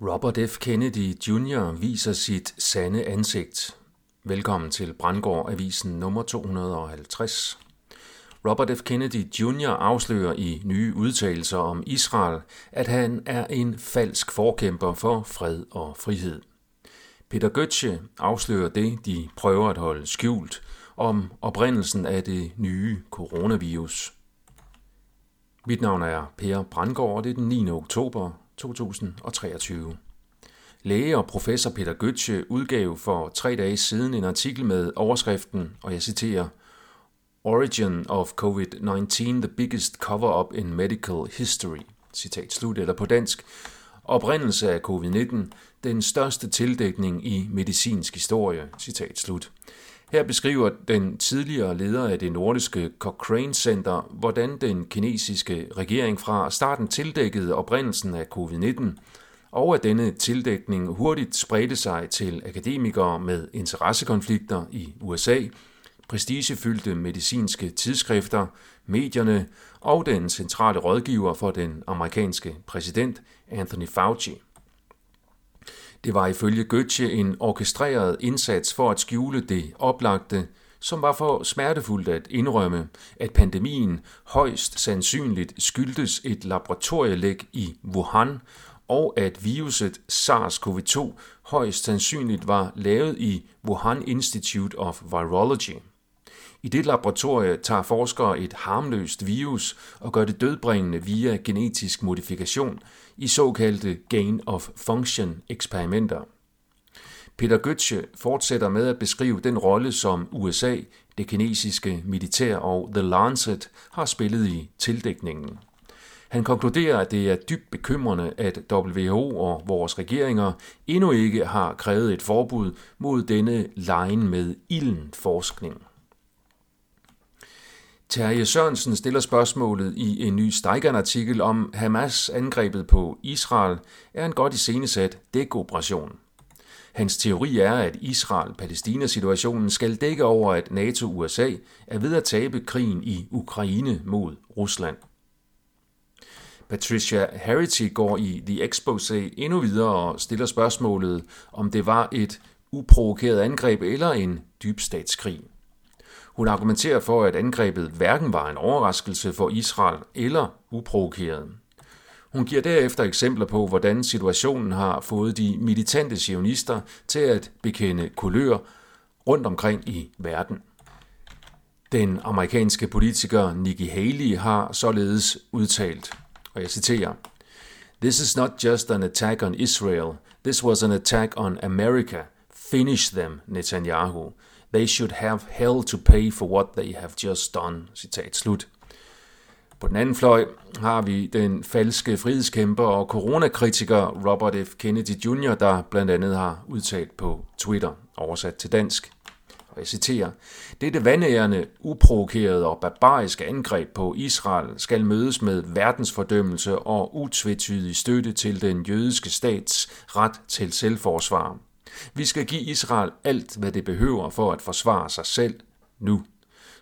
Robert F. Kennedy Jr. viser sit sande ansigt. Velkommen til Brandgård Avisen nummer 250. Robert F. Kennedy Jr. afslører i nye udtalelser om Israel, at han er en falsk forkæmper for fred og frihed. Peter Götze afslører det, de prøver at holde skjult, om oprindelsen af det nye coronavirus. Mit navn er Per Brandgård, og det er den 9. oktober 2023. Læge og professor Peter Götze udgav for tre dage siden en artikel med overskriften, og jeg citerer, Origin of COVID-19, the biggest cover-up in medical history. Citat slut, eller på dansk. Oprindelse af covid-19, den største tildækning i medicinsk historie. Citat slut. Her beskriver den tidligere leder af det nordiske Cochrane Center, hvordan den kinesiske regering fra starten tildækkede oprindelsen af covid-19, og at denne tildækning hurtigt spredte sig til akademikere med interessekonflikter i USA, prestigefyldte medicinske tidsskrifter, medierne og den centrale rådgiver for den amerikanske præsident Anthony Fauci. Det var ifølge Goethe en orkestreret indsats for at skjule det oplagte, som var for smertefuldt at indrømme, at pandemien højst sandsynligt skyldtes et laboratorielæg i Wuhan, og at viruset SARS-CoV-2 højst sandsynligt var lavet i Wuhan Institute of Virology. I det laboratorie tager forskere et harmløst virus og gør det dødbringende via genetisk modifikation i såkaldte gain-of-function eksperimenter. Peter Götze fortsætter med at beskrive den rolle, som USA, det kinesiske militær og The Lancet har spillet i tildækningen. Han konkluderer, at det er dybt bekymrende, at WHO og vores regeringer endnu ikke har krævet et forbud mod denne lejen med ilden forskning. Terje Sørensen stiller spørgsmålet i en ny Steigern-artikel om Hamas angrebet på Israel er en godt iscenesat dækoperation. Hans teori er, at Israel-Palæstina-situationen skal dække over, at NATO-USA er ved at tabe krigen i Ukraine mod Rusland. Patricia Harity går i The Exposé endnu videre og stiller spørgsmålet, om det var et uprovokeret angreb eller en dybstatskrig. Hun argumenterer for, at angrebet hverken var en overraskelse for Israel eller uprovokeret. Hun giver derefter eksempler på, hvordan situationen har fået de militante sionister til at bekende kulør rundt omkring i verden. Den amerikanske politiker Nikki Haley har således udtalt, og jeg citerer, This is not just an attack on Israel. This was an attack on America. Finish them, Netanyahu. They should have hell to pay for what they have just done. Citat slut. På den anden fløj har vi den falske frihedskæmper og coronakritiker Robert F. Kennedy Jr., der blandt andet har udtalt på Twitter, oversat til dansk. Og jeg citerer, Dette vandærende, uprovokerede og barbariske angreb på Israel skal mødes med verdensfordømmelse og utvetydig støtte til den jødiske stats ret til selvforsvar. Vi skal give Israel alt, hvad det behøver for at forsvare sig selv nu.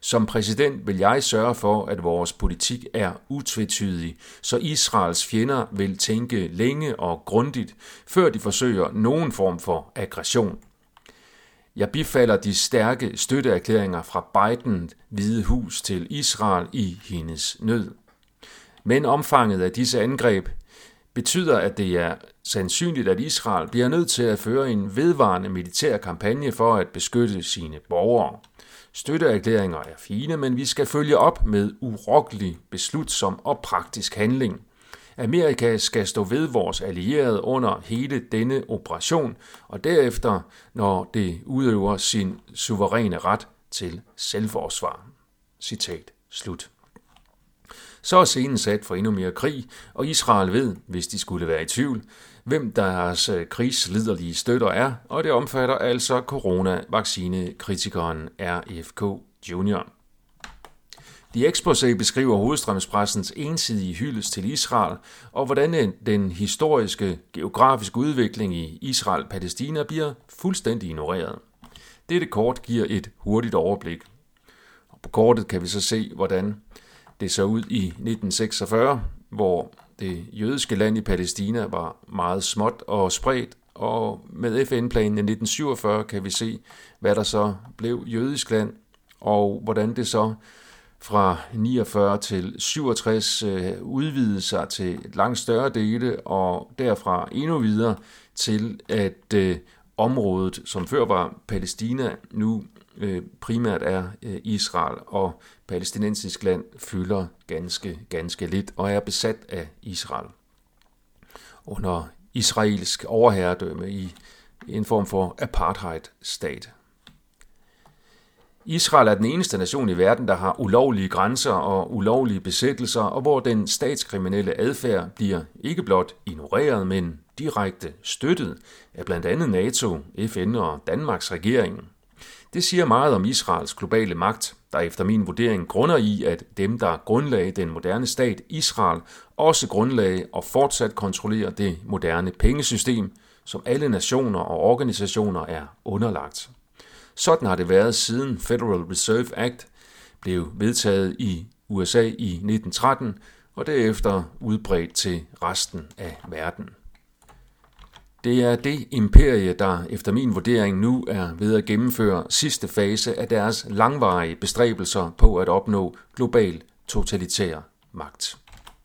Som præsident vil jeg sørge for, at vores politik er utvetydig, så Israels fjender vil tænke længe og grundigt, før de forsøger nogen form for aggression. Jeg bifalder de stærke støtteerklæringer fra Biden Hvide Hus til Israel i hendes nød. Men omfanget af disse angreb betyder, at det er sandsynligt, at Israel bliver nødt til at føre en vedvarende militær kampagne for at beskytte sine borgere. Støtteerklæringer er fine, men vi skal følge op med urokkelig, beslutsom og praktisk handling. Amerika skal stå ved vores allierede under hele denne operation, og derefter, når det udøver sin suveræne ret til selvforsvar. Citat slut. Så er scenen sat for endnu mere krig, og Israel ved, hvis de skulle være i tvivl, hvem deres øh, krigsliderlige støtter er, og det omfatter altså coronavaccinekritikeren RFK Jr. De Exposé beskriver hovedstrømspressens ensidige hyldest til Israel, og hvordan øh, den historiske geografiske udvikling i Israel-Palæstina bliver fuldstændig ignoreret. Dette kort giver et hurtigt overblik. Og på kortet kan vi så se, hvordan det så ud i 1946, hvor Det jødiske land i Palæstina var meget småt og spredt, og med FN-planen i 1947 kan vi se, hvad der så blev jødisk land, og hvordan det så fra 49 til 67 øh, udvidede sig til langt større dele, og derfra endnu videre til, at øh, området, som før var Palæstina, nu øh, primært er øh, Israel, og palæstinensisk land fylder ganske, ganske lidt og er besat af Israel. Under israelsk overherredømme i en form for apartheid-stat. Israel er den eneste nation i verden, der har ulovlige grænser og ulovlige besættelser, og hvor den statskriminelle adfærd bliver ikke blot ignoreret, men direkte støttet af blandt andet NATO, FN og Danmarks regering. Det siger meget om Israels globale magt, der efter min vurdering grunder i, at dem, der grundlagde den moderne stat Israel, også grundlagde og fortsat kontrollerer det moderne pengesystem, som alle nationer og organisationer er underlagt. Sådan har det været siden Federal Reserve Act blev vedtaget i USA i 1913 og derefter udbredt til resten af verden. Det er det imperie, der efter min vurdering nu er ved at gennemføre sidste fase af deres langvarige bestræbelser på at opnå global totalitær magt.